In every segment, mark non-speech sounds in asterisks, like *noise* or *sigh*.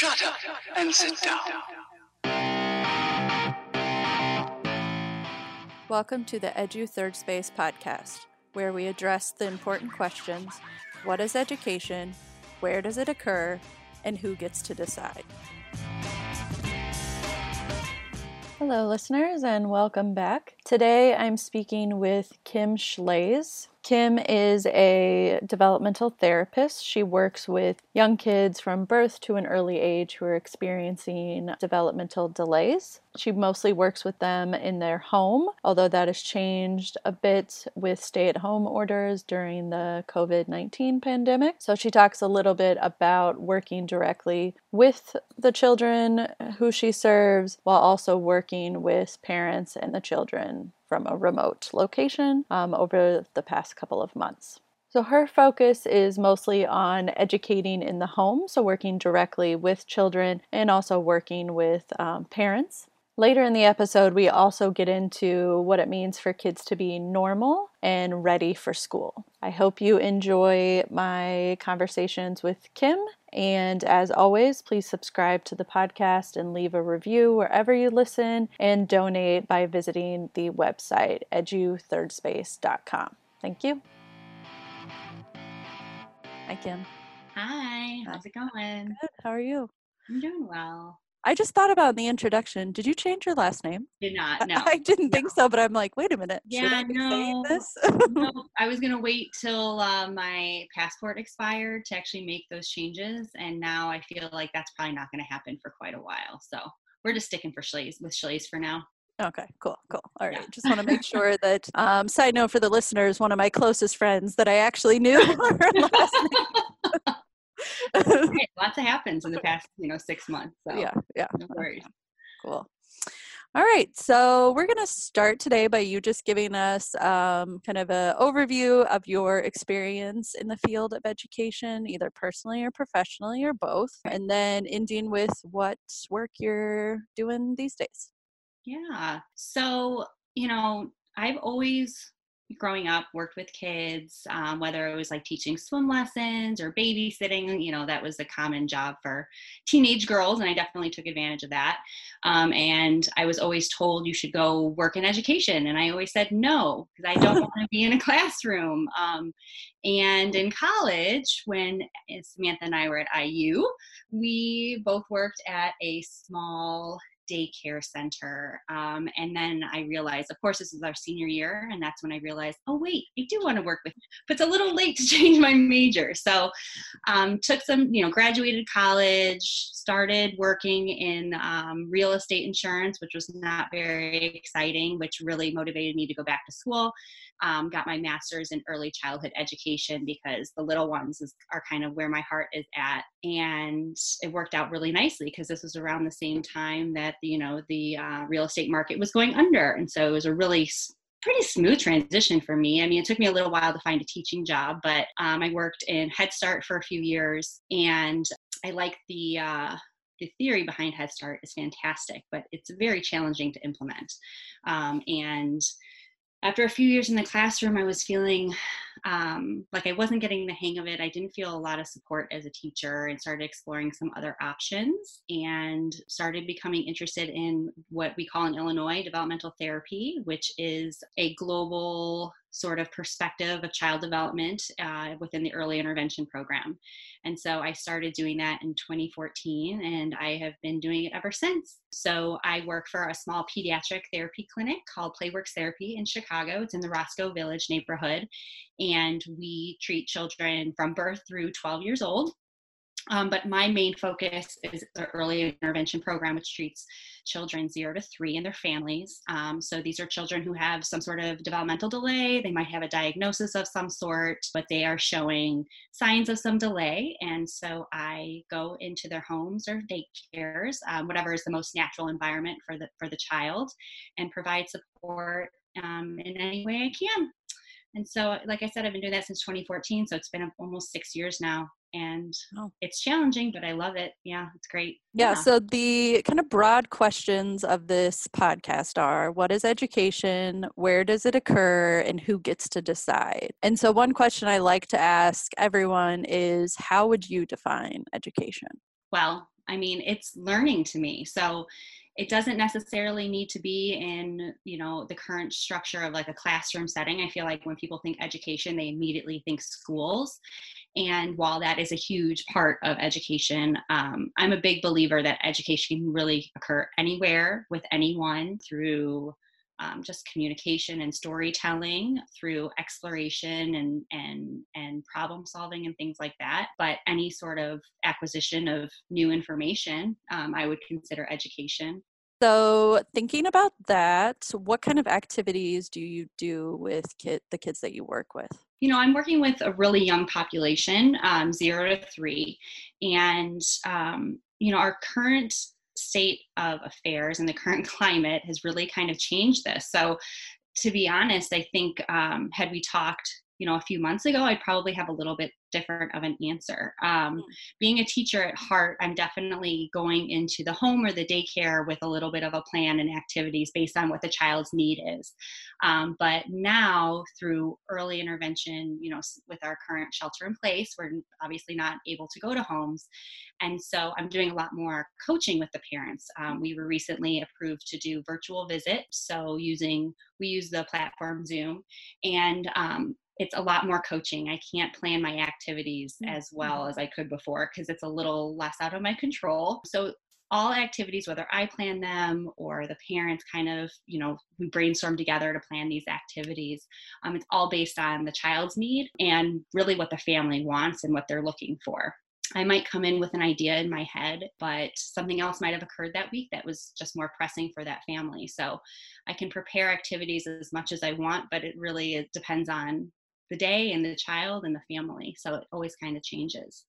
Shut up and sit down. Welcome to the Edu Third Space podcast, where we address the important questions what is education, where does it occur, and who gets to decide. Hello, listeners, and welcome back. Today I'm speaking with Kim Shlaes. Kim is a developmental therapist. She works with young kids from birth to an early age who are experiencing developmental delays. She mostly works with them in their home, although that has changed a bit with stay at home orders during the COVID 19 pandemic. So she talks a little bit about working directly with the children who she serves while also working with parents and the children from a remote location um, over the past couple of months. So, her focus is mostly on educating in the home, so working directly with children and also working with um, parents. Later in the episode, we also get into what it means for kids to be normal and ready for school. I hope you enjoy my conversations with Kim and as always, please subscribe to the podcast and leave a review wherever you listen and donate by visiting the website eduthirdSpace.com. Thank you. Hi, Kim. Hi, how's it going? Good. How are you? I'm doing well. I just thought about in the introduction. Did you change your last name? Did not. No. I didn't no. think so, but I'm like, wait a minute. Yeah, no. no. *laughs* I was gonna wait till uh, my passport expired to actually make those changes, and now I feel like that's probably not gonna happen for quite a while. So we're just sticking for Shlaes with Shlaes for now. Okay, cool, cool. All right. Yeah. Just want to make *laughs* sure that, um, side note for the listeners, one of my closest friends that I actually knew *laughs* *laughs* lots of happens in the past, you know, six months. So yeah, yeah. No worries. Cool. All right, so we're going to start today by you just giving us um, kind of an overview of your experience in the field of education, either personally or professionally or both, and then ending with what work you're doing these days. Yeah, so, you know, I've always growing up worked with kids um, whether it was like teaching swim lessons or babysitting you know that was a common job for teenage girls and i definitely took advantage of that. Um, and i was always told you should go work in education and i always said no because i don't *laughs* want to be in a classroom. Um, and in college when samantha and i were at iu we both worked at a small daycare center. Um, and then I realized, of course, this is our senior year, and that's when I realized, oh wait, I do want to work with. *laughs* But it's a little late to *laughs* change my major, so um, took some, you know, graduated college, started working in um, real estate insurance, which was not very exciting, which really motivated me to go back to school um, got my master's in early childhood education because the little ones is, are kind of where my heart is at and it worked out really nicely because this was around the same time that you know the uh, real estate market was going under and so it was a really pretty smooth transition for me. I mean, it took me a little while to find a teaching job, but um, I worked in Head Start for a few years, and I like the uh, the theory behind Head Start is fantastic, but it's very challenging to implement. Um, and after a few years in the classroom, I was feeling um, like I wasn't getting the hang of it. I didn't feel a lot of support as a teacher and started exploring some other options and started becoming interested in what we call in Illinois developmental therapy, which is a global sort of perspective of child development uh, within the early intervention program. And so I started doing that in 2014 and I have been doing it ever since. So I work for a small pediatric therapy clinic called Playworks Therapy in Chicago. It's in the Roscoe Village neighborhood and we treat children from birth through 12 years old. Um, but my main focus is the early intervention program, which treats children zero to three and their families. Um, so these are children who have some sort of developmental delay. They might have a diagnosis of some sort, but they are showing signs of some delay. And so I go into their homes or daycares, um, whatever is the most natural environment for the for the child, and provide support um, in any way I can. And so, like I said, I've been doing that since 2014. So it's been almost six years now. And oh. it's challenging, but I love it. Yeah, it's great. Yeah, yeah. So, the kind of broad questions of this podcast are what is education? Where does it occur? And who gets to decide? And so, one question I like to ask everyone is how would you define education? Well, I mean, it's learning to me. So it doesn't necessarily need to be in you know the current structure of like a classroom setting. I feel like when people think education they immediately think schools. And while that is a huge part of education um, i'm a big believer that education can really occur anywhere with anyone through um, just communication and storytelling through exploration and and and problem solving and things like that. But any sort of acquisition of new information um, i would consider education so thinking about that what kind of activities do you do with kid the kids that you work with you know i'm working with a really young population um, zero to three and um, you know our current state of affairs and the current *laughs* climate has really kind of changed this. So, to be honest, I think um, had we talked, you know, a few months ago, I'd probably have a little bit different of an answer. Um, mm. being a teacher at heart, I'm definitely going into the home or the daycare with a little bit of a plan and activities based on what the child's need is. Um, but now, through early intervention, you know, with our current shelter in place, we're obviously not able to go to homes. And so I'm doing a lot more coaching with the parents. Um, we were recently approved to do virtual visits. So using, we use the platform Zoom. And um, it's a lot more coaching. I can't plan my activities mm, as well mm-hmm. as I could before because it's a little less out of my control. So all activities, whether I plan them or the parents kind of, you know, we brainstorm together to plan these activities. Um, it's all based on the child's need and really what the family wants and what they're looking for. I might come in with an idea in my head, but something else might have occurred that week that was just more pressing for that family. So I can prepare activities as much as I want, but it really depends on the day and the child and the family. So it always kind of changes.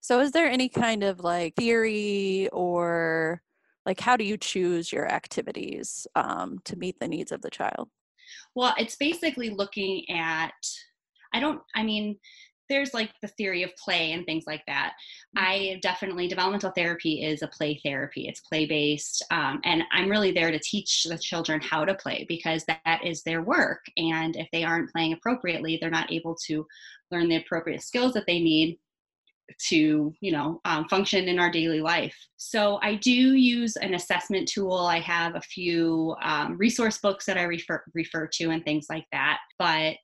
So is there any kind of like theory or like how do you choose your activities um, to meet the needs of the child? Well, it's basically looking at, I don't, I mean, there's like the theory of play and things like that. Mm-hmm. I definitely developmental therapy is a play therapy. It's play based, um, and I'm really there to teach the children how to play because that is their work. And if they aren't playing appropriately, they're not able to learn the appropriate skills that they need to you know um, function in our daily life so i do use an assessment tool i have a few um, resource books that i refer refer to and things like that but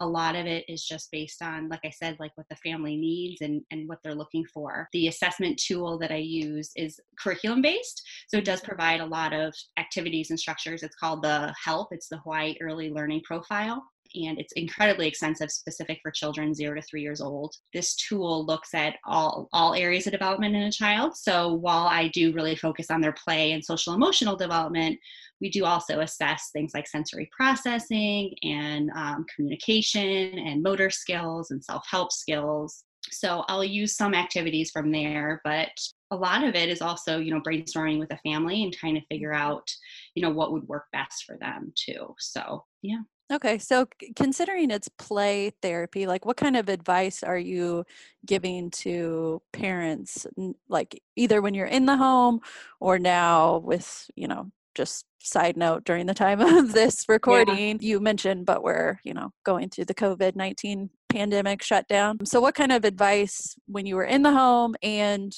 a lot of it is just based on like i said like what the family needs and, and what they're looking for. The assessment tool that i use is curriculum based so it does provide a lot of activities and structures. It's called the help. It's the hawaii early learning profile and it's incredibly extensive specific for children 0 to 3 years old. This tool looks at all all areas of development in a child so while i do really focus on their play and social emotional development we do also assess things like sensory processing and um, communication and motor skills and self-help skills. So i'll use some activities from there but a lot of it is also you know brainstorming with a family and trying to figure out you know what would work best for them too. So yeah. Okay, so considering it's play therapy, like what kind of advice are you giving to parents, like either when you're in the home or now with, you know, just side note during the time of this recording, yeah. you mentioned, but we're, you know, going through the COVID 19 pandemic shutdown. So, what kind of advice when you were in the home and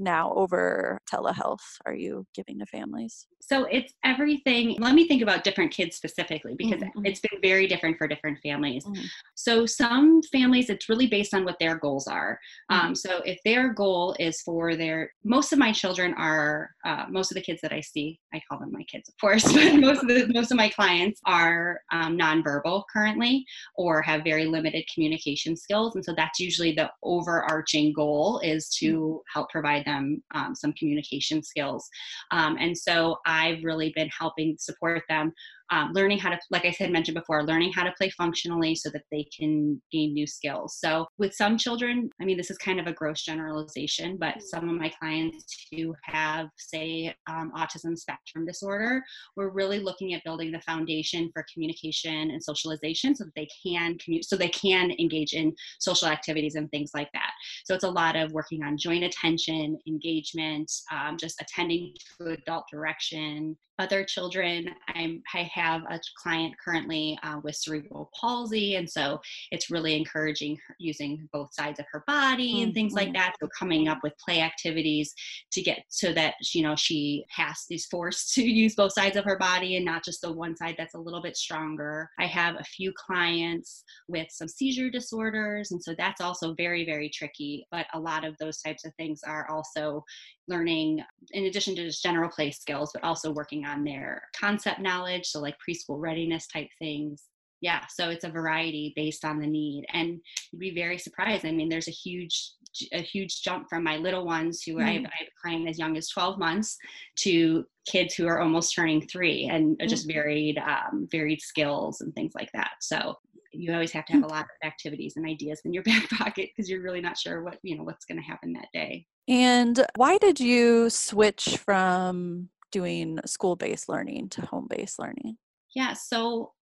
now over telehealth are you giving to families? So it's everything. Let me think about different kids specifically because mm-hmm. it's been very different for different families. Mm-hmm. So some families, it's really based on what their goals are. Mm-hmm. Um, so if their goal is for their, most of my children are, uh, most of the kids that I see, I call them my kids, of course, *laughs* but most of the most of my clients are um, nonverbal currently or have very limited communication skills, and so that's usually the overarching goal is to mm-hmm. help provide them um, some communication skills. Um, and so I've really been helping support them um, learning how to, like I said, mentioned before, learning how to play functionally so that they can gain new skills. So with some children, I mean, this is kind of a gross generalization, but mm-hmm. some of my clients who have, say, um, autism spectrum disorder, we're really looking at building the foundation for communication and socialization so that they can commute, so they can engage in social activities and things like that. So it's a lot of working on joint attention, engagement, um, just attending to adult direction, other children. I'm, I have a client currently uh, with cerebral palsy, and so it's really encouraging using both sides of her body mm-hmm. and things like mm-hmm. that. So coming up with play activities to get so that you know she has is forced to *laughs* use both sides of her body and not just the one side that's a little bit stronger. I have a few clients with some seizure disorders, and so that's also very very tricky. But a lot of those types of things are also learning in addition to just general play skills but also working on their concept knowledge so like preschool readiness type things yeah so it's a variety based on the need and you'd be very surprised i mean there's a huge a huge jump from my little ones who mm. I, have, I have a client as young as 12 months to kids who are almost turning three and mm. just varied um, varied skills and things like that so you always have to have mm. a lot of activities and ideas in your *laughs* back pocket because you're really not sure what you know what's going to happen that day and why did you switch from doing school based learning to home based learning? Yeah, so,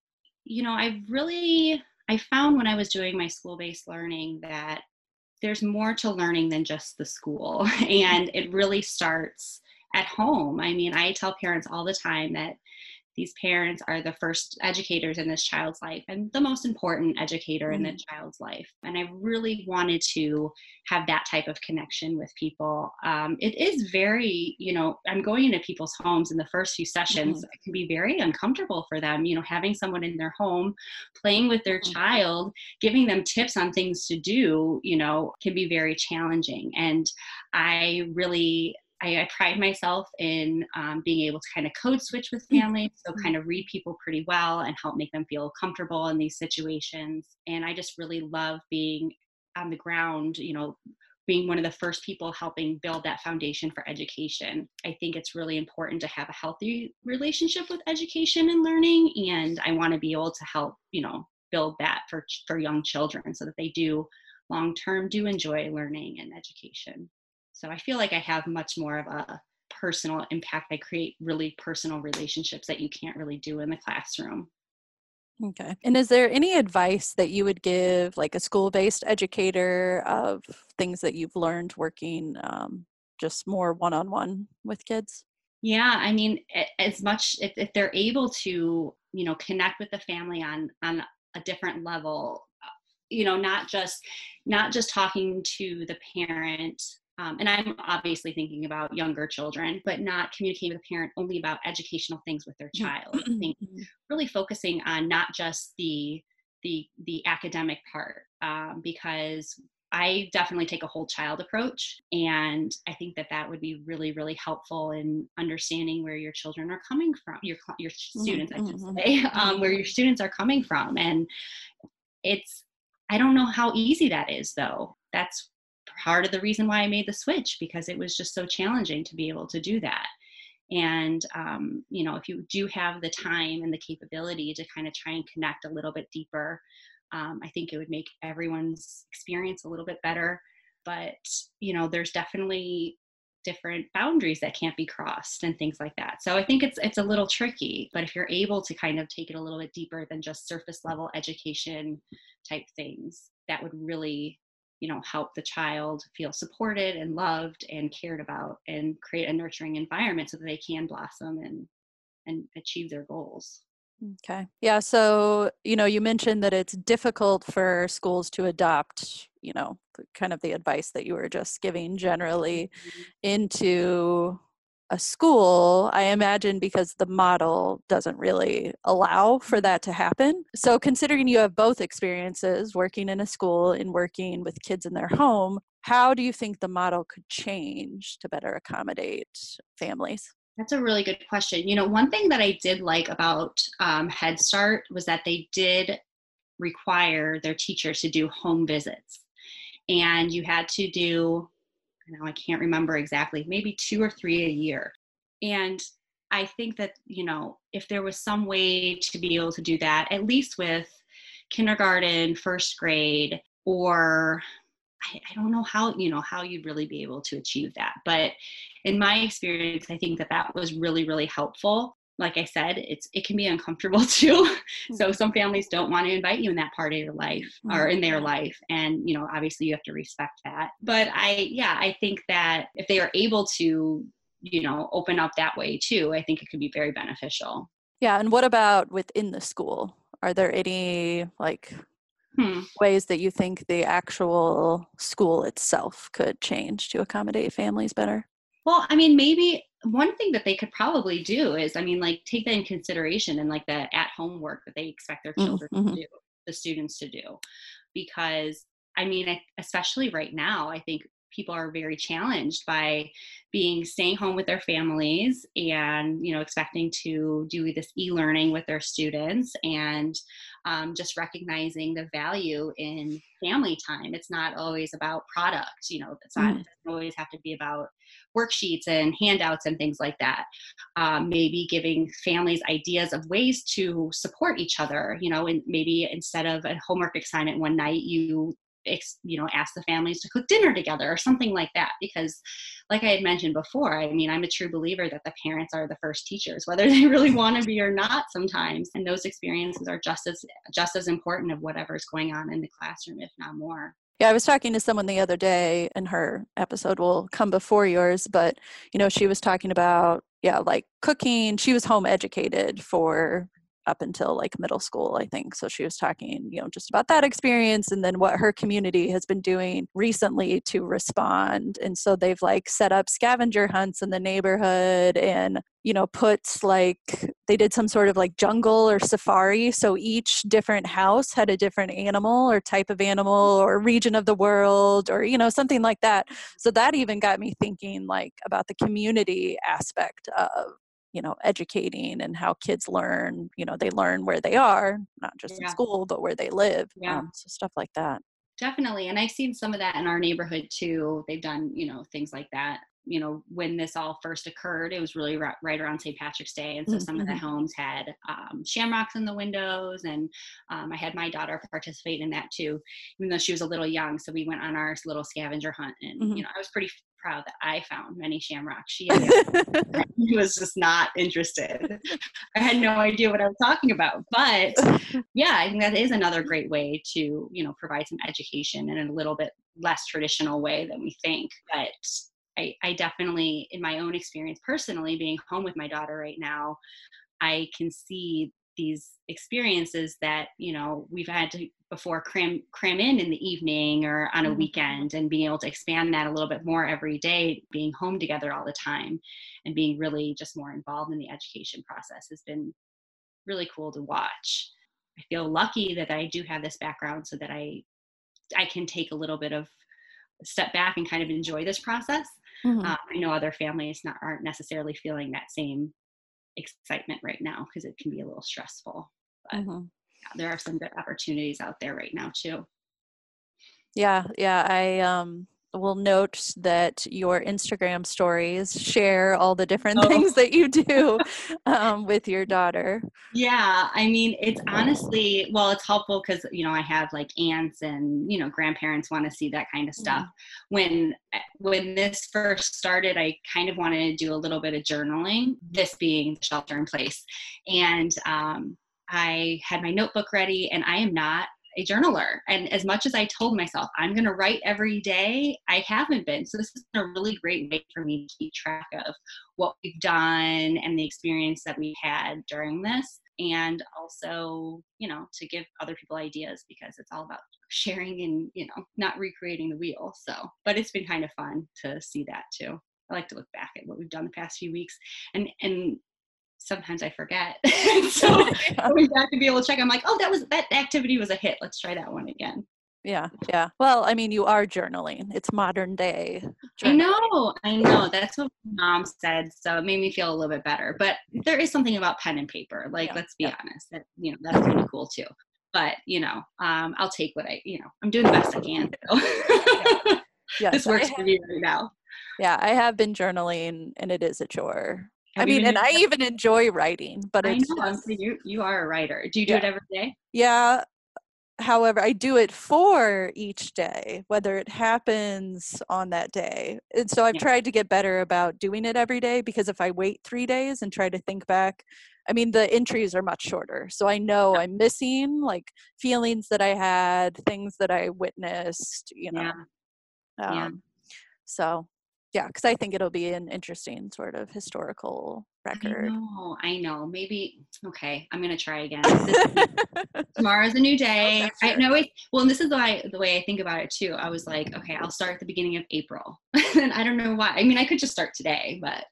you know, I've really, I found when I was doing my school based learning that there's more to learning than just the school. *laughs* And it really starts at home. I mean, I tell parents all the time that these parents are the first educators in this child's life and the most important educator mm-hmm. in the mm-hmm. child's life. And I really wanted to have that type of connection with people. Um, it is very, you know, I'm going into people's homes in the first few sessions. Mm-hmm. It can be very uncomfortable for them, you know, having someone in their home, playing with their mm-hmm. child, giving them tips on things to do, you know, can be very challenging. And I really I, I pride myself in um, being able to kind of code switch with mm. families, so kind of read people pretty well and help make them feel comfortable in these situations. And I just really love being on the ground, you know, being one of the first people helping build that foundation for education. I think it's really important to have a healthy relationship with education and learning, and I want to be able to help, you know, build that for for young children so that they do long term do enjoy learning and education. So I feel like I have much more of a personal impact. I create really personal relationships that you can't really do in the classroom. Okay. And is there any advice that you would give, like a school based educator, of things that you've learned working um, just more one on one with kids? Yeah, I mean, as much if, if they're able to, you know, connect with the family on on a different level, uh, you know, not just not just talking to the parent um, and I'm obviously thinking about younger children, but not communicating with a parent only about educational things with their child. I think mm-hmm. really focusing on not just the the the academic part, um, because I definitely take a whole child approach, and I think that that would be really really helpful in understanding where your children are coming from, your your mm-hmm, students, mm-hmm. I should say, *laughs* um, where your students are coming from, and it's I don't know how easy that is though. That's part of the reason why I made the switch because it was just so challenging to be able to do that. And, um, you know, if you do have the time and the capability to kind of try and connect a little bit deeper, um, I think it would make everyone's experience a little bit better. But, you know, there's definitely different boundaries that can't be crossed and things like that. So I think it's it's a little tricky, but if you're able to kind of take it a little bit deeper than just surface level education type things, that would really you know help the child feel supported and loved and cared about and create a nurturing environment so that they can blossom and and achieve their goals okay yeah so you know you mentioned that it's difficult for schools to adopt you know kind of the advice that you were just giving generally mm-hmm. into a school, I imagine because the model doesn't really allow for that to happen. So, considering you have both experiences working in a school and working with kids in their home, how do you think the model could change to better accommodate families? That's a really good question. You know, one thing that I did like about um, Head Start was that they did require their teachers to do home visits. And you had to do now I can't remember exactly, maybe two or three a year. And I think that, you know, if there was some way to be able to do that, at least with kindergarten, first grade, or I, I, don't know how, you know, how you'd really be able to achieve that. But in my experience, I think that that was really, really helpful like I said, it's it can be uncomfortable *laughs* too. so mm-hmm. some families don't want to invite you in that part of your life or mm-hmm. in their life, and you know obviously you have to respect that. But I yeah I think that if they are able to you know open up that way too i think it could be very beneficial yeah and what about within the school are there any like hmm. ways that you think the actual school itself could change to accommodate families better well i mean maybe one thing that they could probably do is i mean like take that in consideration and like the at home work that they expect their children mm-hmm. to do the students to do because i mean especially right now i think people are very challenged by being staying home with their families and you know expecting to do this e-learning with their students and um, just recognizing the value in family time it's not always about product you know it's not mm. it doesn't always have to be about worksheets and handouts and things like that um, maybe giving families ideas of ways to support each other you know and maybe instead of a homework assignment one night you you know ask the families to cook dinner together or something like that because like i had mentioned before i mean i'm a true believer that the parents are the first teachers whether *laughs* they really want to be or not sometimes and those experiences are just as just as important of whatever's going on in the classroom if not more yeah, I was talking to someone the other day, and her episode will come before yours, but you know, she was talking about, yeah, like cooking. She was home educated for up until like middle school, I think. So she was talking, you know, just about that experience and then what her community has been doing recently to respond. And so they've like set up scavenger hunts in the neighborhood and, you know, puts like they did some sort of like jungle or safari. So each different house had a different animal or type of animal or region of the world or, you know, something like that. So that even got me thinking like about the community aspect of you know educating and how kids learn you know they learn where they are not just yeah. in school but where they live yeah. Um, so stuff like that definitely and i've seen some of that in our neighborhood too they've done you know things like that you know when this all first occurred it was really right, right around st patrick's day and so mm-hmm. some of the mm-hmm. homes had um, shamrocks in the windows and um, i had my daughter participate in that too even though she was a little young so we went on our little scavenger hunt and mm-hmm. you know i was pretty proud that I found many shamrocks. She *laughs* was just not interested. I had no idea what I was talking about. But *laughs* yeah, I think that is another great way to, you know, provide some education in a little bit less traditional way than we think. But I, I definitely, in my own experience personally, being home with my daughter right now, I can see these experiences that you know we've had to before cram cram in in the evening or on a mm-hmm. weekend and being able to expand that a little bit more every day being home together all the time and being really just more involved in the education process has been really cool to watch i feel lucky that i do have this background so that i i can take a little bit of step back and kind of enjoy this process mm-hmm. uh, i know other families not, aren't necessarily feeling that same excitement right now because it can be a little stressful. But mm-hmm. yeah, there are some good opportunities out there right now too. Yeah, yeah. I um will note that your Instagram stories share all the different oh. things that you do *laughs* um, with your daughter. Yeah, I mean, it's honestly, well, it's helpful because, you know, I have like aunts and, you know, grandparents want to see that kind of stuff. Mm. When, eh, when this first started, I kind of wanted to do a little bit of journaling, this being the shelter in place. And, um, I had my notebook ready and I am not a journaler. And as much as I told myself I'm going to write every day, I haven't been. So this is a really great way for me to keep track of what we've done and the experience that we've had during this. And also, you know, to give other people ideas because it's all about sharing and, you know, not recreating the wheel. So, but it's been kind of fun to see that too. I like to look back at what we've done the past few weeks and and sometimes I forget. *laughs* *laughs* so going back to be able to check, I'm like, oh, that was that activity was a hit. Let's try that one again. Yeah, yeah. Well, I mean, you are journaling. It's modern day. Journaling. I know, I know. That's what mom said. So it made me feel a little bit better. But there is something about pen and paper. Like, yeah, let's be yeah. honest. That you know, that's pretty cool too. But you know, um, I'll take what I, you know, I'm doing the best I can. So. *laughs* yes, this works for me right now. Yeah, I have been journaling, and it is a chore. I mean, and I even enjoy writing, but I it's know, just, you you are a writer. Do you do yeah. it every day? Yeah. However, I do it for each day, whether it happens on that day. And so I've yeah. tried to get better about doing it every day because if I wait three days and try to think back, I mean, the entries are much shorter. So I know yeah. I'm missing like feelings that I had, things that I witnessed, you know. Yeah. Um, so yeah, because I think it'll be an interesting sort of historical record. I know, I know. Maybe okay. I'm gonna try again. *laughs* tomorrow's a new day. Oh. I know it. Well, and this is the way the way I think about it too. I was like, okay, I'll start at the beginning of April, *laughs* and I don't know why. I mean, I could just start today, but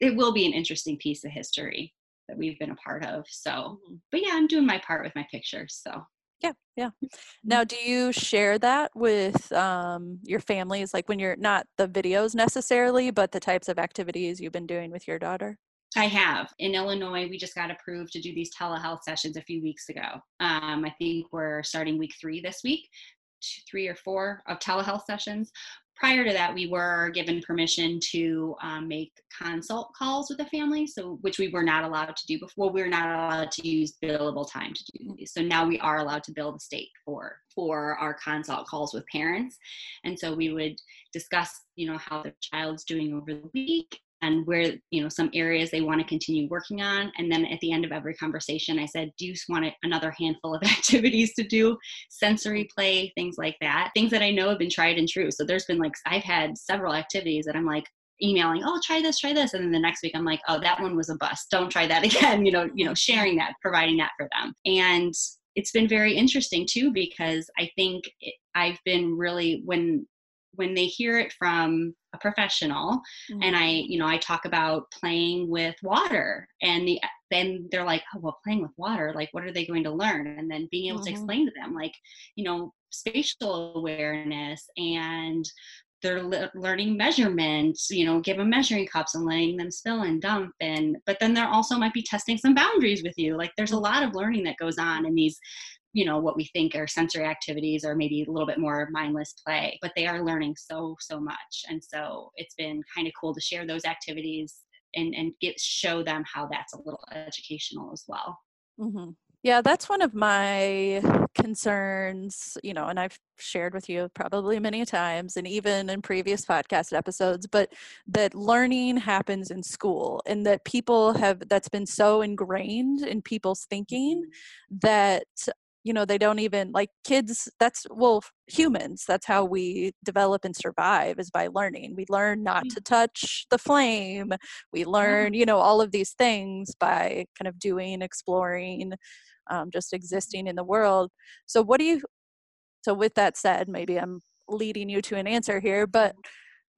it will be an interesting piece of history that we've been a part of. So, mm-hmm. but yeah, I'm doing my part with my pictures. So yeah, yeah. Now, do you share that with um, your families, like when you're not the videos necessarily, but the types of activities you've been doing with your daughter? I have. In Illinois, we just got approved to do these telehealth sessions a few weeks ago. Um, I think we're starting week three this week, two, three or four of telehealth sessions prior to that, we were given permission to um, make consult calls with the family, so which we were not allowed to do before. We were not allowed to use billable time to do these. So now we are allowed to bill the state for for our consult calls with parents, and so we would discuss, you know, how the child's doing over the week and where you know some areas they want to continue working on. And then at the end of every conversation i said do you want another handful of *laughs* activities to do? Sensory play things like that. Things that i know have been tried and true. So there's been like i've had several activities that i'm like emailing oh try this try this. And then the next week i'm like oh that one was a bust. Don't try that *laughs* again. You know you know sharing that providing that for them. And it's been very interesting too because i think i've been really when when they hear it from a professional mm-hmm. and i you know i talk about playing with water and the then they're like oh well playing with water like what are they going to learn and then being able mm-hmm. to explain to them like you know spatial awareness and they're le- learning measurements you know give them measuring cups and letting them spill and dump and but then there also might be testing some boundaries with you like there's a lot of learning that goes on in these you know what we think are sensory activities or maybe a little bit more mindless play but they are learning so so much and so it's been kind of cool to share those activities and and get show them how that's a little educational as well mm-hmm. yeah that's one of my concerns you know and i've shared with you probably many times and even in previous podcast episodes but that learning happens in school and that people have that's been so ingrained in people's thinking mm-hmm. that you know they don't even like kids that's well humans that's how we develop and survive is by learning. We learn not to touch the flame. We learn you know all of these things by kind of doing exploring um, just existing in the world. So what do you so with that said maybe i'm leading you to an answer here but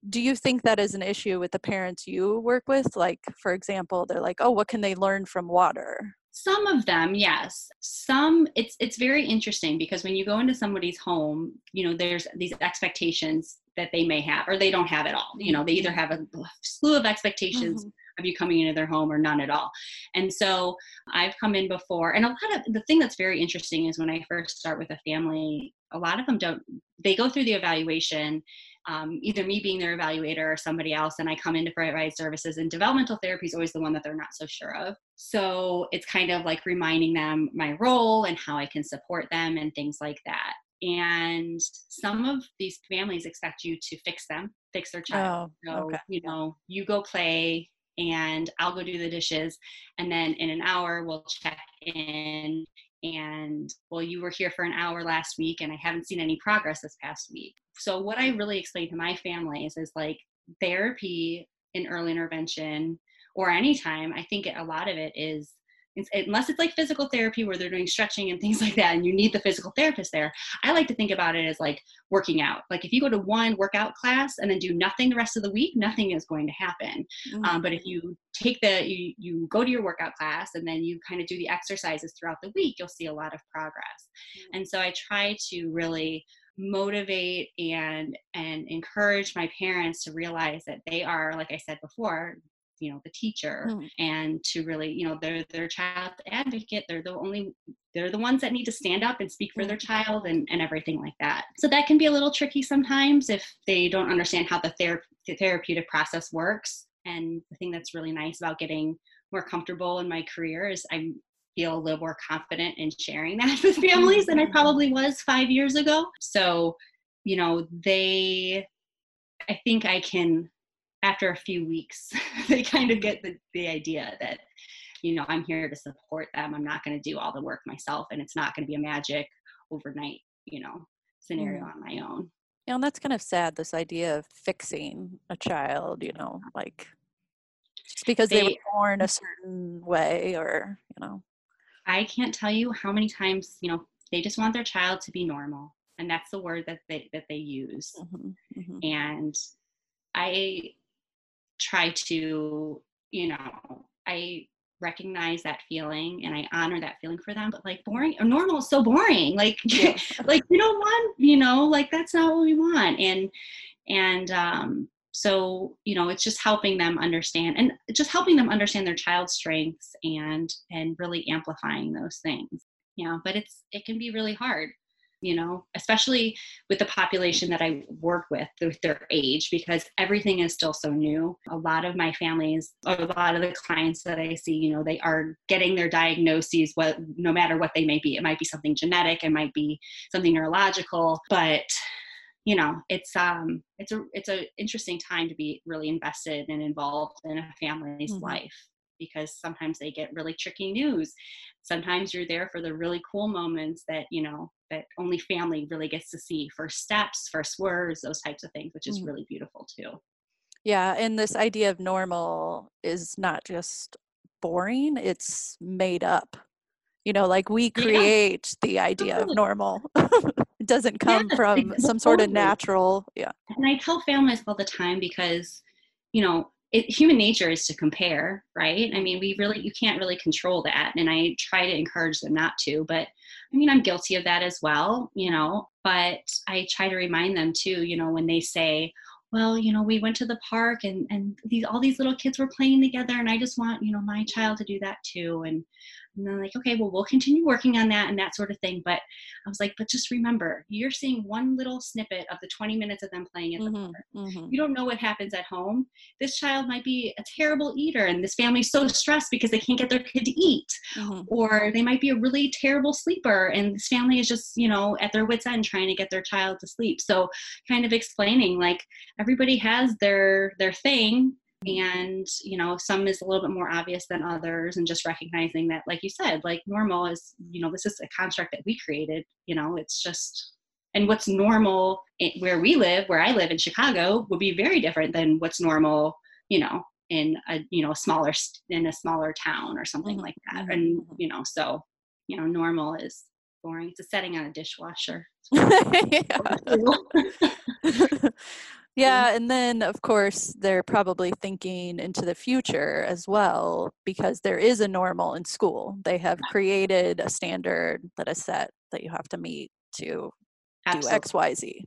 do you think that is an issue with the parents you work with? Like for example they're like oh what can they learn from water some of them, yes. Some it's it's very interesting because when you go into somebody's home, you know, there's these expectations that they may have or they don't have at all. You know, they either have a slew of expectations mm-hmm. of you coming into their home or none at all. And so I've come in before and a lot of the thing that's very interesting is when I first start with a family, a lot of them don't they go through the evaluation um, either me being their evaluator or somebody else, and I come in to provide services. And developmental therapy is always the one that they're not so sure of. So it's kind of like reminding them my role and how I can support them and things like that. And some of these families expect you to fix them, fix their child. Oh, so, okay. you know, you go play and I'll go do the dishes. And then in an hour, we'll check in and well you were here for an hour last week and i haven't seen any progress this past week so what i really explain to my families is like therapy in early intervention or anytime i think a lot of it is unless it's like physical therapy where they're doing stretching and things *laughs* like that and you need the physical therapist there i like to think about it as like working out like if you go to one workout class and then do nothing the rest of the week nothing is going to happen mm-hmm. um, but if you take the you, you go to your workout class and then you kind of do the exercises throughout the week you'll see a lot of progress mm-hmm. and so i try to really motivate and and encourage my parents to realize that they are like i said before you know the teacher mm. and to really you know they're their child advocate they're the only they're the ones that need to stand up and speak for their mm. child and, and everything like that so that can be a little tricky sometimes if they don't understand how the, thera- the therapeutic process works and the thing that's really nice about getting more comfortable in my career is i feel a little more confident in sharing that *laughs* with families than i mm-hmm. probably was five years ago so you know they i think i can after a few weeks, *laughs* they kind of get the, the idea that, you know, I'm here to support them. I'm not going to do all the work myself, and it's not going to be a magic overnight, you know, scenario mm. on my own. Yeah, and that's kind of sad. This idea of fixing a child, you know, like just because they, they were born a certain way, or you know. I can't tell you how many times you know they just want their child to be normal, and that's the word that they that they use. Mm-hmm, mm-hmm. And I try to, you know, I recognize that feeling and I honor that feeling for them. But like boring or normal is so boring. Like *laughs* yeah. like we don't want, you know, like that's not what we want. And and um so you know it's just helping them understand and just helping them understand their child's strengths and and really amplifying those things yeah but it's it can be really hard you know, especially with the population that I work with, with their age, because everything is still so new. A lot of my families, a lot of the clients that I see, you know, they are getting their diagnoses, what no matter what they may be. It might be something genetic, it might be something neurological, but you know it's um it's a it's a interesting time to be really invested and involved in a family's mm-hmm. life because sometimes they get really tricky news sometimes you're there for the really cool moments that you know that only family really gets to see first steps first words those types of things which is mm. really beautiful too yeah and this idea of normal is not just boring it's made up you know like we create yeah. the idea of *laughs* normal *laughs* it doesn't come yeah, from some sort of natural yeah and i tell families all the time because you know it, human nature is to compare, right? I mean, we really, you can't really control that. And I try to encourage them not to, but I mean, I'm guilty of that as well, you know, but I try to remind them too, you know, when they say, well, you know, we went to the park and, and these, all these little kids were playing together and I just want, you know, my child to do that too. And, and then like, okay, well, we'll continue working on that and that sort of thing. But I was like, but just remember, you're seeing one little snippet of the 20 minutes of them playing in the mm-hmm, park. Mm-hmm. You don't know what happens at home. This child might be a terrible eater, and this family's so stressed because they can't get their kid to eat. Mm-hmm. Or they might be a really terrible sleeper, and this family is just, you know, at their wits' end trying to get their child to sleep. So kind of explaining like everybody has their their thing and you know some is a little bit more obvious than others and just recognizing that like you said like normal is you know this is a construct that we created you know it's just and what's normal where we live where i live in chicago would be very different than what's normal you know in a you know a smaller in a smaller town or something mm-hmm. like that. And mm-hmm. you know so you know normal is boring. It's a setting on a dishwasher *laughs* *laughs* *laughs* Yeah, and then of course they're probably thinking into the future as well because there is a normal in school. They have created a standard that is set that you have to meet to Absolutely. do X, Y, Z.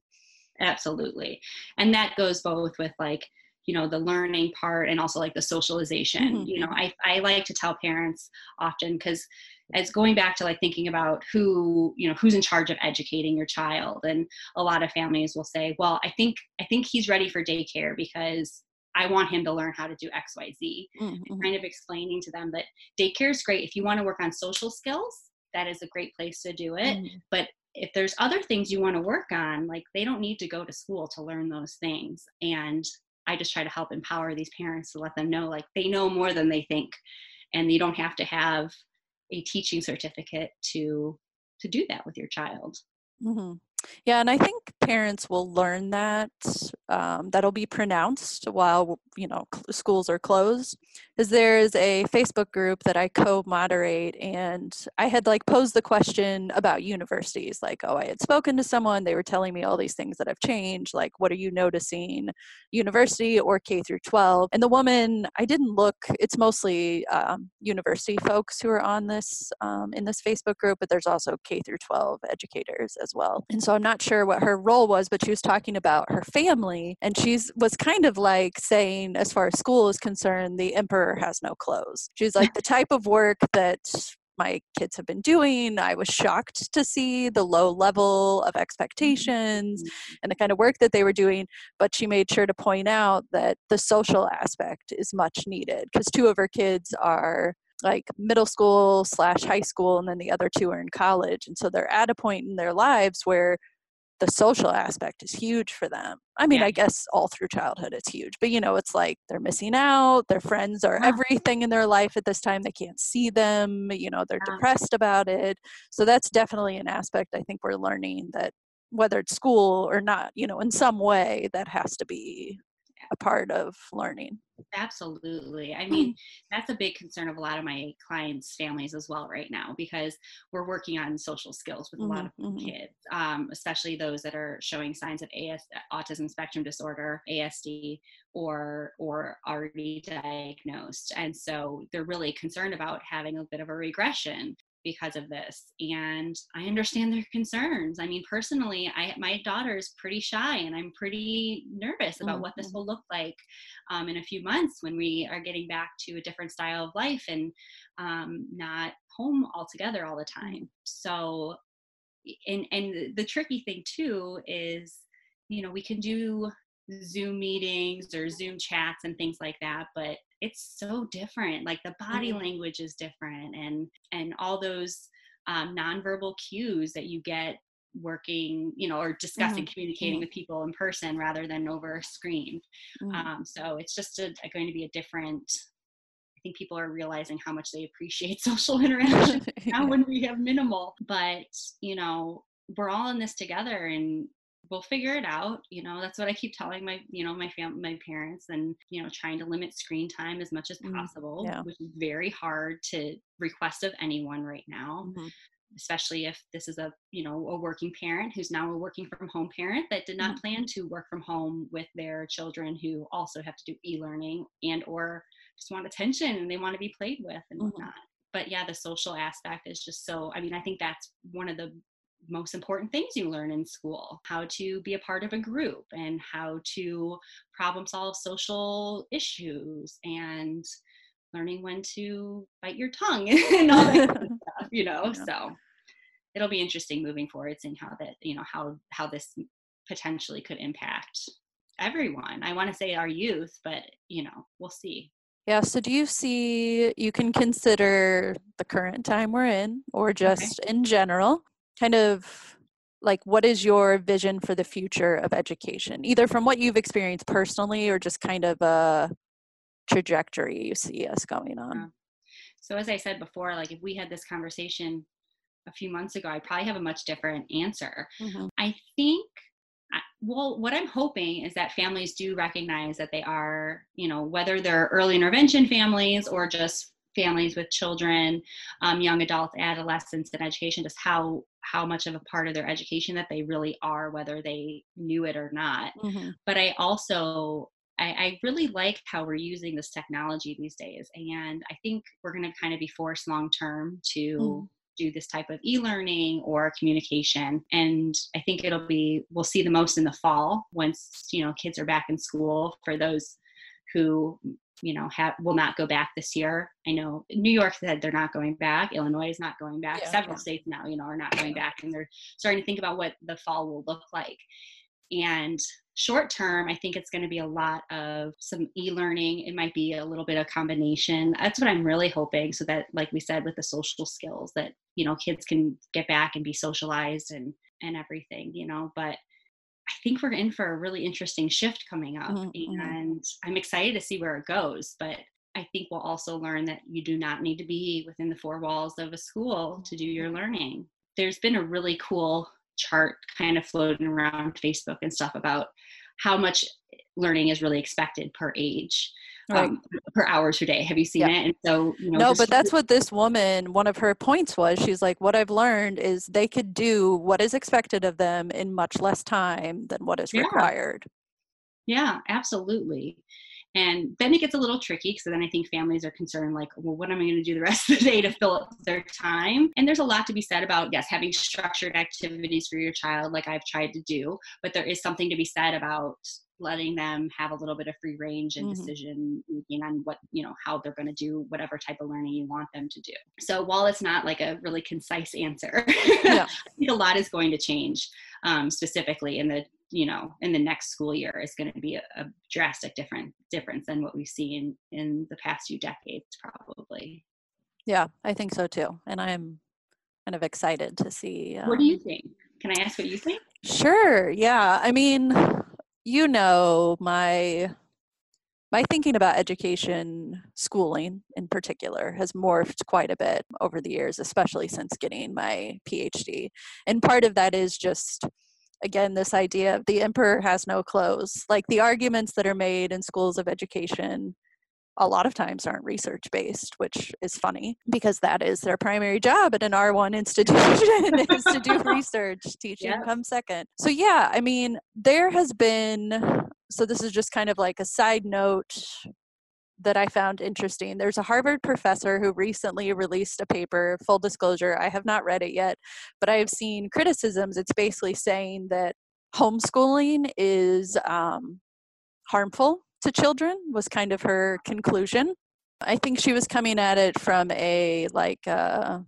Absolutely. And that goes both with like, you know, the learning part and also like the socialization. Mm-hmm. You know, I, I like to tell parents often because it's going back to like thinking about who you know who's in charge of educating your child and a lot of families will say well i think i think he's ready for daycare because i want him to learn how to do xyz mm-hmm. kind of explaining to them that daycare is great if you want to work on social skills that is a great place to do it mm-hmm. but if there's other things you want to work on like they don't need to go to school to learn those things and i just try to help empower these parents to let them know like they know more than they think and you don't have to have a teaching certificate to to do that with your child mm-hmm. Yeah, and I think parents will learn that um, that'll be pronounced while you know schools are closed. Is there's a Facebook group that I co-moderate, and I had like posed the question about universities. Like, oh, I had spoken to someone; they were telling me all these things that have changed. Like, what are you noticing, university or K through 12? And the woman, I didn't look. It's mostly um, university folks who are on this um, in this Facebook group, but there's also K through 12 educators as well. And so I'm not sure what her role was, but she was talking about her family. And she's was kind of like saying, as far as school is concerned, the emperor has no clothes. She's like the type of work that my kids have been doing. I was shocked to see the low level of expectations mm-hmm. and the kind of work that they were doing. But she made sure to point out that the social aspect is much needed because two of her kids are like middle school slash high school and then the other two are in college and so they're at a point in their lives where the social aspect is huge for them i mean yeah. i guess all through childhood it's huge but you know it's like they're missing out their friends are yeah. everything in their life at this time they can't see them you know they're yeah. depressed about it so that's definitely an aspect i think we're learning that whether it's school or not, you know, in some way that has to be a part of learning. Absolutely. I mean, *clears throat* that's a big concern of a lot of my clients' families as well right now because we're working on social skills with a lot of Mhm, mhm. kids, um, especially those that are showing signs of AS, autism spectrum disorder, ASD, or or already diagnosed. And so they're really concerned about having a bit of a regression because of this and i understand their concerns i mean personally i my daughter is pretty shy and i'm pretty nervous about what this Mhm. will look like um, in a few months when we are getting back to a different style of life and um, not home altogether all the time so and and the tricky thing too is you know we can do zoom meetings or zoom chats and things like that but it's so different like the body Mhm. language is different and and all those um, nonverbal cues that you get working you know or discussing communicating Mhm. with people in person rather than over a screen Mm. um, so it's just a, a- going to be a different i think people are realizing how much they appreciate *laughs* social interaction *laughs* now when we have minimal but you know we're all in this together and we'll figure it out you know that's what i keep telling my you know my fam my parents and you know trying to limit screen time as much as Mm, possible yeah. which is very hard to request of anyone right now Mhm. especially if this is a you know a working parent who's now a working from home parent that did not Mhm. plan to work from home with their children who also have to do e-learning and or just want attention and they want to be played with and Mhm. whatnot but yeah the social aspect is just so i mean i think that's one of the most important things you learn in school how to be a part of a group and how to problem solve social issues and learning when to bite your tongue *laughs* and all that kind of *laughs* stuff you know Yeah. so it'll be interesting moving forward seeing how that you know how how this potentially could impact everyone. I want to say our youth but you know we'll see. Yeah, so do you see you can consider the current time we're in or just in general kind of like what is your vision for the future of education either from what you've experienced personally or just kind of a trajectory you see us going on. so as i said before like if we had this conversation a few months ago i'd probably have a much different answer Mhm. I think, well, what I'm hoping is that families do recognize that they are, you know, whether they're early intervention families or just families with children, um, young adults, adolescents, and education, just how how much of a part of their education that they really are, whether they knew it or not. Mhm. But I also I, I really like how we're using this technology these days, and I think we're going to kind of be forced long term to Mhm. do this type of e-learning or communication and i think it'll be we'll see the most in the fall once you know kids are back in school for those who you know have will not go back this year. I know new york said they're not going back. Illinois is not going back. Yeah, several yeah. states now you know are not going back and they're starting to think about what the fall will look like. And short term i think it's going to be a lot of some e-learning. It might be a little bit of combination. That's what i'm really hoping so that like we said with the social skills that you know kids can get back and be socialized and and everything you know but i think we're in for a really interesting shift coming up Mhm, mhm. and i'm excited to see where it goes but i think we'll also learn that you do not need to be within the four walls of a school to do your learning there's been a really cool chart kind of floating around Facebook and stuff about how much learning is really expected per age, Right. um, per hours per day. Have you seen Yeah. it? And so, you know, No, but that's what this woman, one of her points was. She's like, what I've learned is they could do what is expected of them in much less time than what is Yeah. required. Yeah, absolutely. And then it gets a little tricky because then I think families are concerned, like, well, what am I going to do the *laughs* rest of the day to fill up their time? And there's a lot to be said about, yes, having structured activities for your child, like I've tried to do, but there is something to be said about letting them have a little bit of free range and Mhm. decision making on what, you know, how they're going to do whatever type of learning you want them to do. So while it's not like a really concise answer, *laughs* Yeah. I think a lot is going to change um, specifically in the you know in the next school year is going to be a, a drastic different difference than what we've seen in the past few decades probably Yeah, I think so too. And I'm kind of excited to see. what do you um, think can i ask what you think Sure. Yeah. I mean, you know, my my thinking about education, schooling in particular, has morphed quite a bit over the years, especially since getting my PhD. And part of that is just again this idea of the emperor has no clothes like the arguments that are made in schools of education a lot of times aren't research based, which is funny because that is their primary job at an R1 institution *laughs* is to do *laughs* research. Teaching yeah. comes second. So, yeah, I mean, there has been, so this is just kind of like a side note that I found interesting. There's a Harvard professor who recently released a paper, full disclosure, I have not read it yet, but I have seen criticisms. It's basically saying that homeschooling is um, harmful to children was kind of her conclusion. I think she was coming at it from a like uh,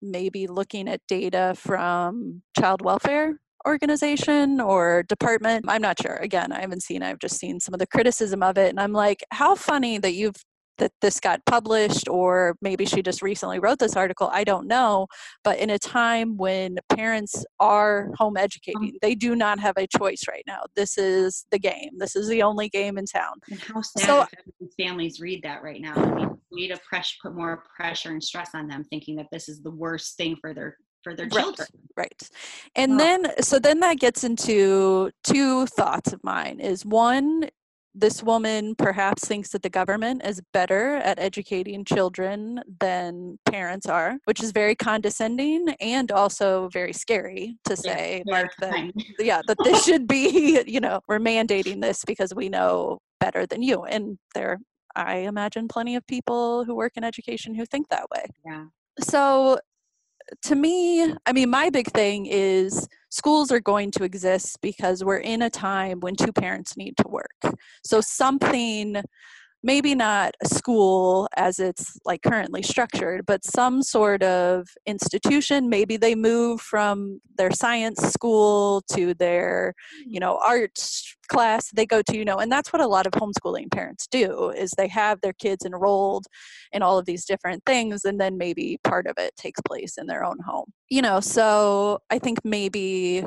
maybe looking at data from child welfare organization or department. I'm not sure. Again, I haven't seen. I've just seen some of the criticism of it, and I'm like, how funny that you've that this got published or maybe she just recently wrote this article i don't know but in a time when parents are home mm-hmm. educating they do not have a choice right now this is the game this is the only game in town and how sad so, families read that right now i mean we need to press, put more pressure and stress on them thinking that this is the worst thing for their for their children. Right. right. And then so then that gets into two thoughts of mine is one this woman perhaps thinks that the government is better at educating children than parents are, which is very condescending and also very scary to say yeah, like that, *laughs* yeah, that this should be, you know, we're mandating this because we know better than you. And there I imagine plenty of people who work in education who think that way. Yeah. So to me, I mean, my big thing is schools are going to exist because we're in a time when two parents need to work. So something maybe not a school as it's like currently structured but some sort of institution maybe they move from their science school to their you mm. know arts class they go to you know and that's what a lot of homeschooling parents do is they have their kids enrolled in all of these different things and then maybe part of it takes place in their own home you know so i think maybe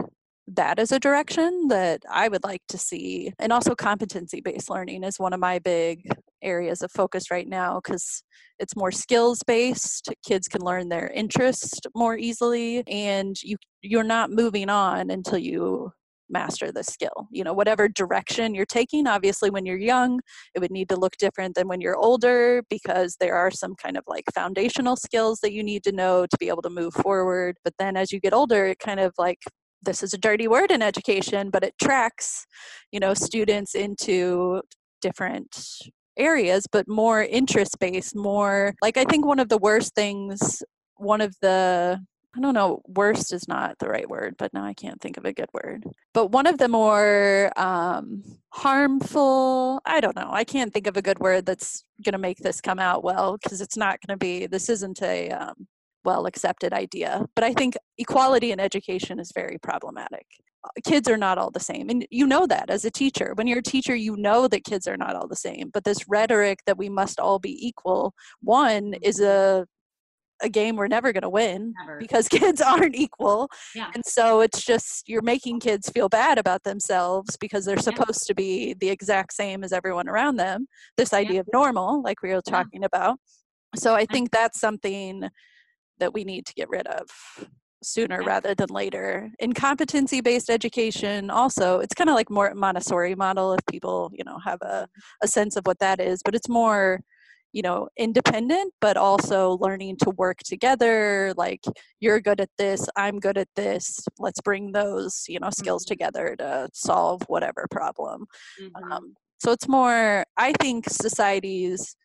that is a direction that I would like to see. And also, competency based learning is one of my big areas of focus right now because it's more skills based. Kids can learn their interest more easily, and you you're not moving on until you master the skill. You know, whatever direction you're taking, obviously, when you're young, it would need to look different than when you're older because there are some kind of like foundational skills that you need to know to be able to move forward. But then as you get older, it kind of like this is a dirty word in education, but it tracks, you know, students into different areas, but more interest based, more like I think one of the worst things, one of the I don't know, worst is not the right word, but now I can't think of a good word. But one of the more um, harmful, I don't know, I can't think of a good word that's going to make this come out well because it's not going to be, this isn't a um, well accepted idea. But I think equality in education is very problematic. Uh, kids are not all the same. And you know that as a teacher. When you're a teacher, you know that kids are not all the same. But this rhetoric that we must all be equal, one is a a game we're never going to win never. because *laughs* kids aren't equal. Yeah. And so it's just you're making kids feel bad about themselves because they're supposed yeah. to be the exact same as everyone around them. This idea yeah. of normal, like we were talking about. So I think that's something that we need to get rid of sooner rather than later. In competency based education, also, it's kind of like more Montessori model if people, you know, have a, mm-hmm. a sense of what that is, but it's more you know independent but also learning to work together like you're good at this i'm good at this let's bring those you know skills mm-hmm. together to solve whatever problem mm-hmm. um, so it's more i think societies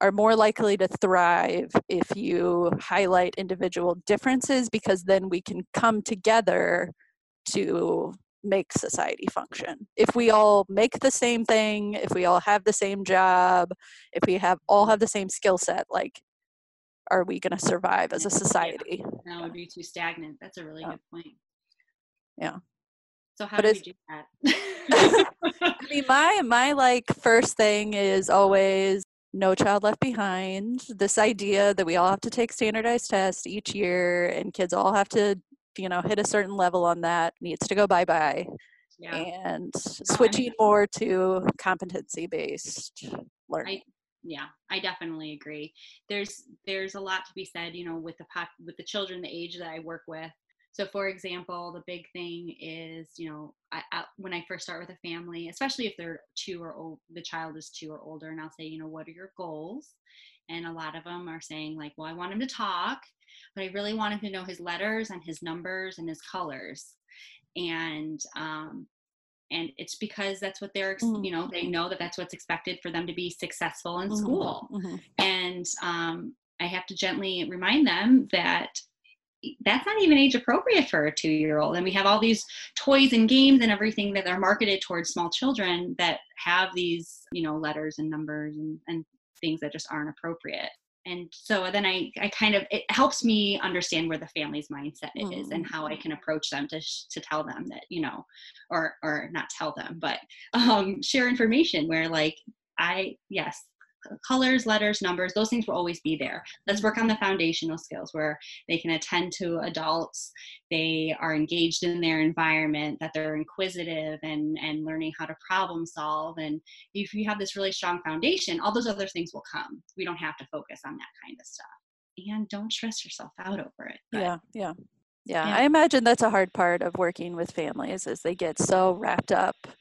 are more likely to thrive if you highlight individual differences because then we can come together to make society function. If we all make the same thing, if we all have the same job, if we have all have the same skill set, like are we going to survive as a society? Yeah, that would be too stagnant. That's a really yeah. good point. Yeah. So how but do we do that? *laughs* I mean, my my like first thing is always no child left behind. This idea that we all have to take standardized tests each year and kids all have to you know hit a certain level on that needs to go bye bye yeah. and switching more to competency based learning. I, yeah i definitely agree. There's there's a lot to be said you know with the pop with the children the age that i work with So, for example, the big thing is, you know, I, I, when I first start with a family, especially if they're two or old, the child is two or older, and I'll say, you know, what are your goals? And a lot of them are saying, like, well, I want him to talk, but I really want him to know his letters and his numbers and his colors. And um, and it's because that's what they're mm-hmm. you know they know that that's what's expected for them to be successful in mm-hmm. school mm-hmm. and um, i have to gently remind them that that's not even age appropriate for a two year old and we have all these toys and games and everything that are marketed towards small children that have these you know letters and numbers and, and things that just aren't appropriate and so then I, I kind of it helps me understand where the family's mindset mm. is and how I can approach them to to tell them that you know or or not tell them but um, share information where like I yes colors, letters, numbers, those things will always be there. Let's work on the foundational skills where they can attend to adults, they are engaged in their environment, that they're inquisitive and, and learning how to problem solve. And if you have this really strong foundation, all those other things will come. We don't have to focus on that kind of stuff. And don't stress yourself out over it. But, yeah, yeah. Yeah, yeah, I imagine that's a hard part of working with families is they get so wrapped up oh,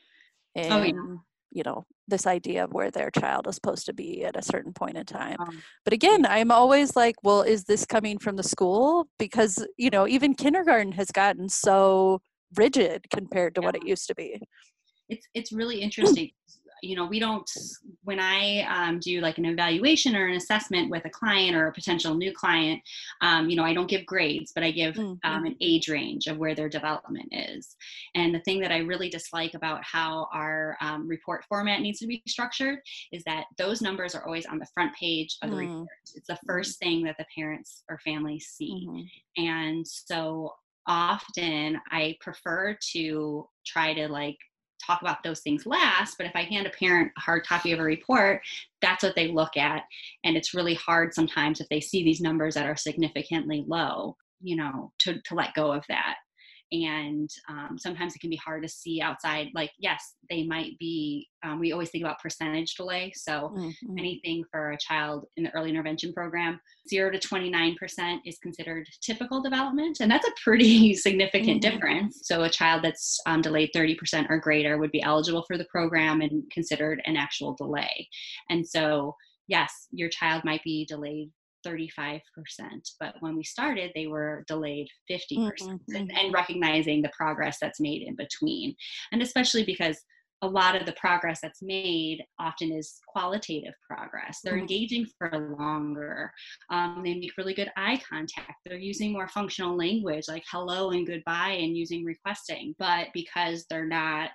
in oh, yeah you know this idea of where their child is supposed to be at a certain point in time. Um, but again i'm always like well is this coming from the school? Because you know even kindergarten has gotten so rigid compared to yeah. what it used to be. It's it's really *clears throat* interesting you know we don't when i um, do like an evaluation or an assessment with a client or a potential new client um, you know i don't give grades but i give mm-hmm. um, an age range of where their development is and the thing that i really dislike about how our um, report format needs to be structured is that those numbers are always on the front page of the mm-hmm. report it's the first thing that the parents or families see mm-hmm. and so often i prefer to try to like talk about those things last. But if I hand a parent a hard copy of a report, that's what they look at. And it's really hard sometimes if they see these numbers that are significantly low, you know, to, to let go of that and um, sometimes it can be hard to see outside like yes they might be um, we always think about percentage delay so mm-hmm. anything for a child in the early intervention program 0 to 29% is considered typical development and that's a pretty *laughs* significant mm-hmm. difference so a child that's um, delayed 30% or greater would be eligible for the program and considered an actual delay and so yes your child might be delayed 35%, but when we started, they were delayed 50%, percent mm-hmm. and recognizing the progress that's made in between. And especially because a lot of the progress that's made often is qualitative progress. They're mm-hmm. engaging for longer. Um, they make really good eye contact. They're using more functional language like hello and goodbye and using requesting. But because they're not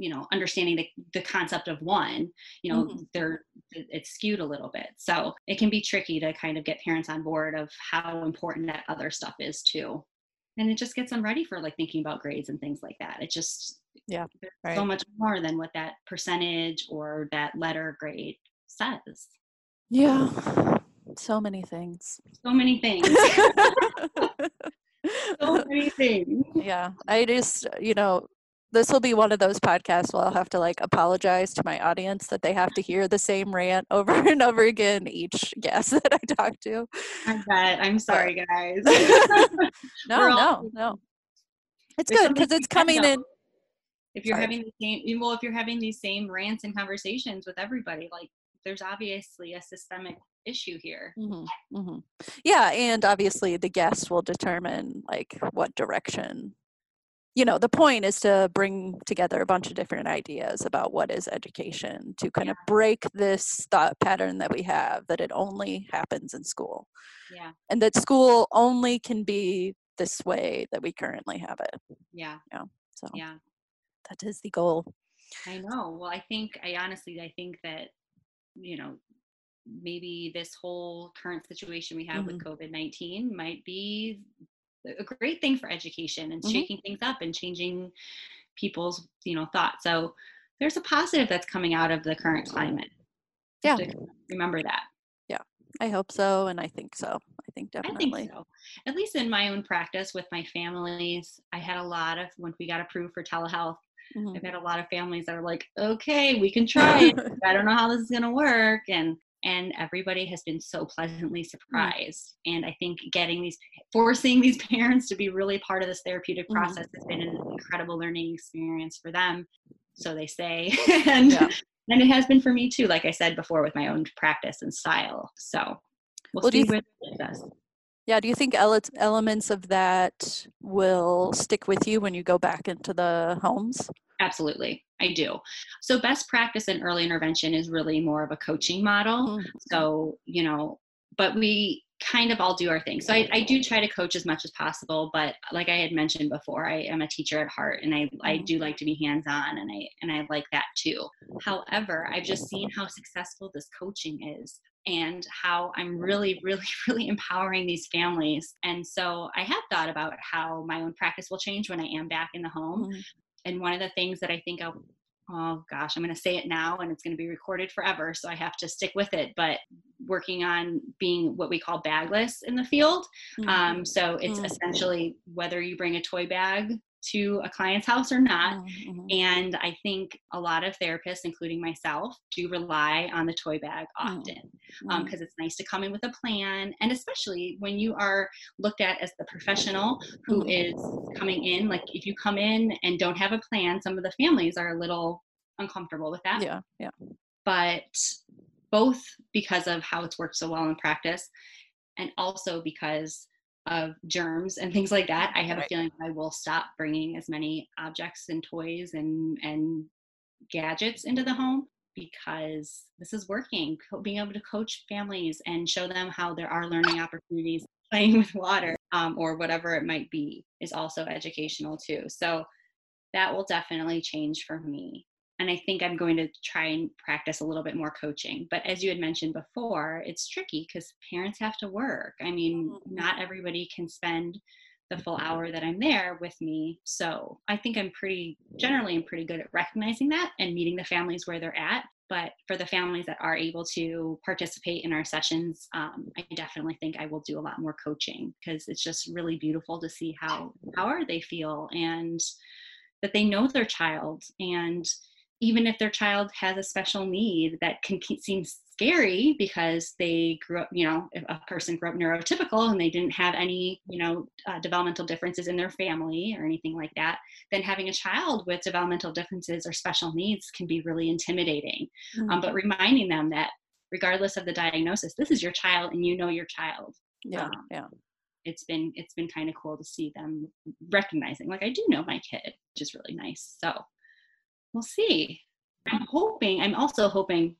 you know understanding the, the concept of one you know mm-hmm. they're it's skewed a little bit. So it can be tricky to kind of get parents on board of how important that other stuff is too. And it just gets them ready for like thinking about grades and things like that. It just yeah right. so much more than what that percentage or that letter grade says. Yeah so many things. So many things. *laughs* *laughs* So many things. Yeah i just you know this will be one of those podcasts where I'll have to like apologize to my audience that they have to hear the same rant *laughs* over and over again each guest *laughs* that I talk to. I bet. I'm sorry, guys. *laughs* no, no, no. It's good because it's coming in. If you're sorry. having the same, well, if you're having these same rants and conversations with everybody, like there's obviously a systemic issue here. Mm-hmm, mm-hmm. Yeah, and obviously the guests will determine like what direction you know the point is to bring together a bunch of different ideas about what is education to kind yeah. of break this thought pattern that we have that it only happens in school. Yeah. And that school only can be this way that we currently have it. Yeah. Yeah so yeah. that is the goal. I know. Well i think i honestly i think that you know maybe this whole current situation we have mm-hmm. with covid-19 might be a great thing for education and mm-hmm. shaking things up and changing people's you know thoughts. So there's a positive that's coming out of the current climate. Yeah. remember that. Yeah. I hope so and i think so. I think definitely I think so. at least in my own practice with my families i had a lot of when we got approved for telehealth mm-hmm. i've had a lot of families that are like okay we can try it. *laughs* I don't know how this is going to work and and everybody has been so pleasantly surprised and i think getting these forcing these *laughs* parents to be really part of this therapeutic Mhm. process has been an incredible learning experience for them so they say *laughs* and Yeah. and it has been for me too like i said before with my own practice and style so we'll, Well, see where it us Yeah, do you think ele- elements of that will stick with you when you go back into the homes? Absolutely i do so best practice in early intervention is really more of a coaching model Mhm. So, you know, but we kind of all do our thing. So I, I do try to coach as much as possible, but like I had mentioned before, I am a teacher at heart and I, I Mhm. do like to be hands-on and I and I like that too. However, I've just seen how successful this coaching is and how I'm really, *laughs* really, really empowering these families. And so I have thought about how my own practice will change when I am back in the home Mhm. And one of the things that I think I'll oh gosh, I'm going to say it now and it's going to be recorded forever, so I have to stick with it. But working on being what we call bagless in the field. Mhm. Um, so it's Mm. essentially whether you bring a toy bag to a client's house or not. Mhm, mhm. And I think a lot of therapists, including myself, do rely on the toy bag Mm. often because it's nice to come in with a plan. And especially when you are looked at as the professional who Mhm. is coming in, like if you come in and don't have a plan, some of the families are a little uncomfortable with that. yeah, yeah. But both because of how it's worked so well in practice and also because of germs and things like that, I have a feeling I will stop bringing as many objects and toys and and gadgets into the home because this is working. Co- Being able to coach families and show them how there are learning opportunities, *laughs* playing with water um, or whatever it might be, is also educational too. So that will definitely change for me. And I think I'm going to try and practice a little bit more coaching. But as you had mentioned before, it's tricky because parents have to work. I mean, Mhm. not everybody can spend the full hour that I'm there with me. So I think I'm pretty, generally, I'm pretty good at recognizing that and meeting the families where they're at. But for the families that are able to participate in our sessions, um, I definitely think I will do a lot more coaching because it's just really beautiful to see how empowered they feel and that they know their child and even if their child has a special need that can seem scary because they grew up you know if a person grew up neurotypical and they didn't have any you know uh, developmental differences in their family or anything like that then having a child with developmental differences or special needs can be really intimidating. Um, but reminding them that regardless of the diagnosis this is your child and you know your child. Yeah, um, yeah. it's been it's been kind of cool to see them recognizing like i do know my kid which is really nice. So we'll see. I'm hoping i'm also hoping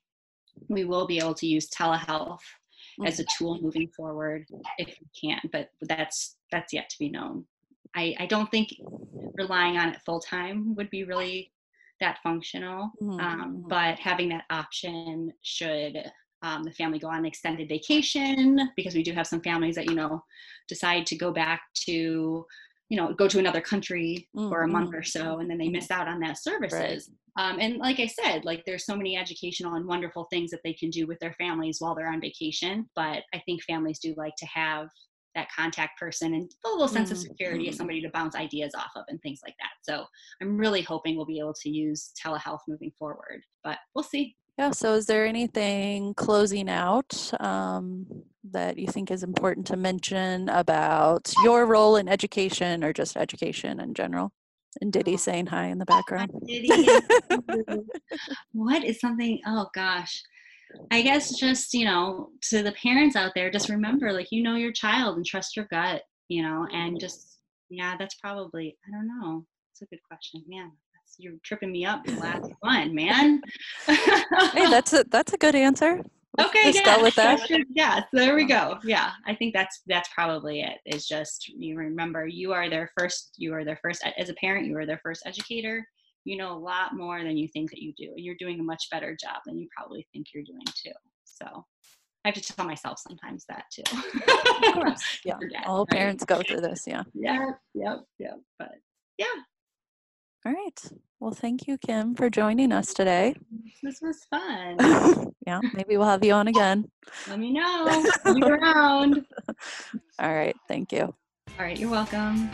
we will be able to use telehealth as a tool moving forward if we can but that's that's yet to be known. I i don't think relying on it full time would be really that functional Mhm, um, mhm. but having that option should um, the family go on an extended vacation because we do have some families that you know decide to go back to you know go to another country for a month Mhm, or so and then they miss out on that services. Um, and like i said like there's so many educational and wonderful things that they can do with their families while they're on vacation but i think families do like to have that contact person and a little sense of Mhm, security as somebody to bounce ideas off of and things like that. So i'm really hoping we'll be able to use telehealth moving forward but we'll see Yeah, so is there anything closing out um, that you think is important to mention about your role in education or just education in general? And Diddy Oh. saying hi in the background. *laughs* What is something oh gosh i guess just you know to the parents out there just remember like you know your child and trust your gut you know and just yeah that's probably i don't know it's a good question that's, you're tripping me up last *laughs* one man hey, *laughs* that's a that's a good answer. Let's- okay let's yeah, go with that. trust your- yeah there we go yeah i think that's that's probably it is just you remember you are their first you are their first as a parent you are their first educator you know a lot more than you think that you do and you're doing a much better job than you probably think you're doing too so i have to tell myself sometimes that too Of course, *laughs* yeah. Forget, All right? parents go through this. Yeah. yeah yep yep but yeah All right. Well, thank you, Kim, for joining us today. this was *laughs* fun yeah, maybe we'll have you on again. let me know *laughs* be around All right. Thank you. all right you're welcome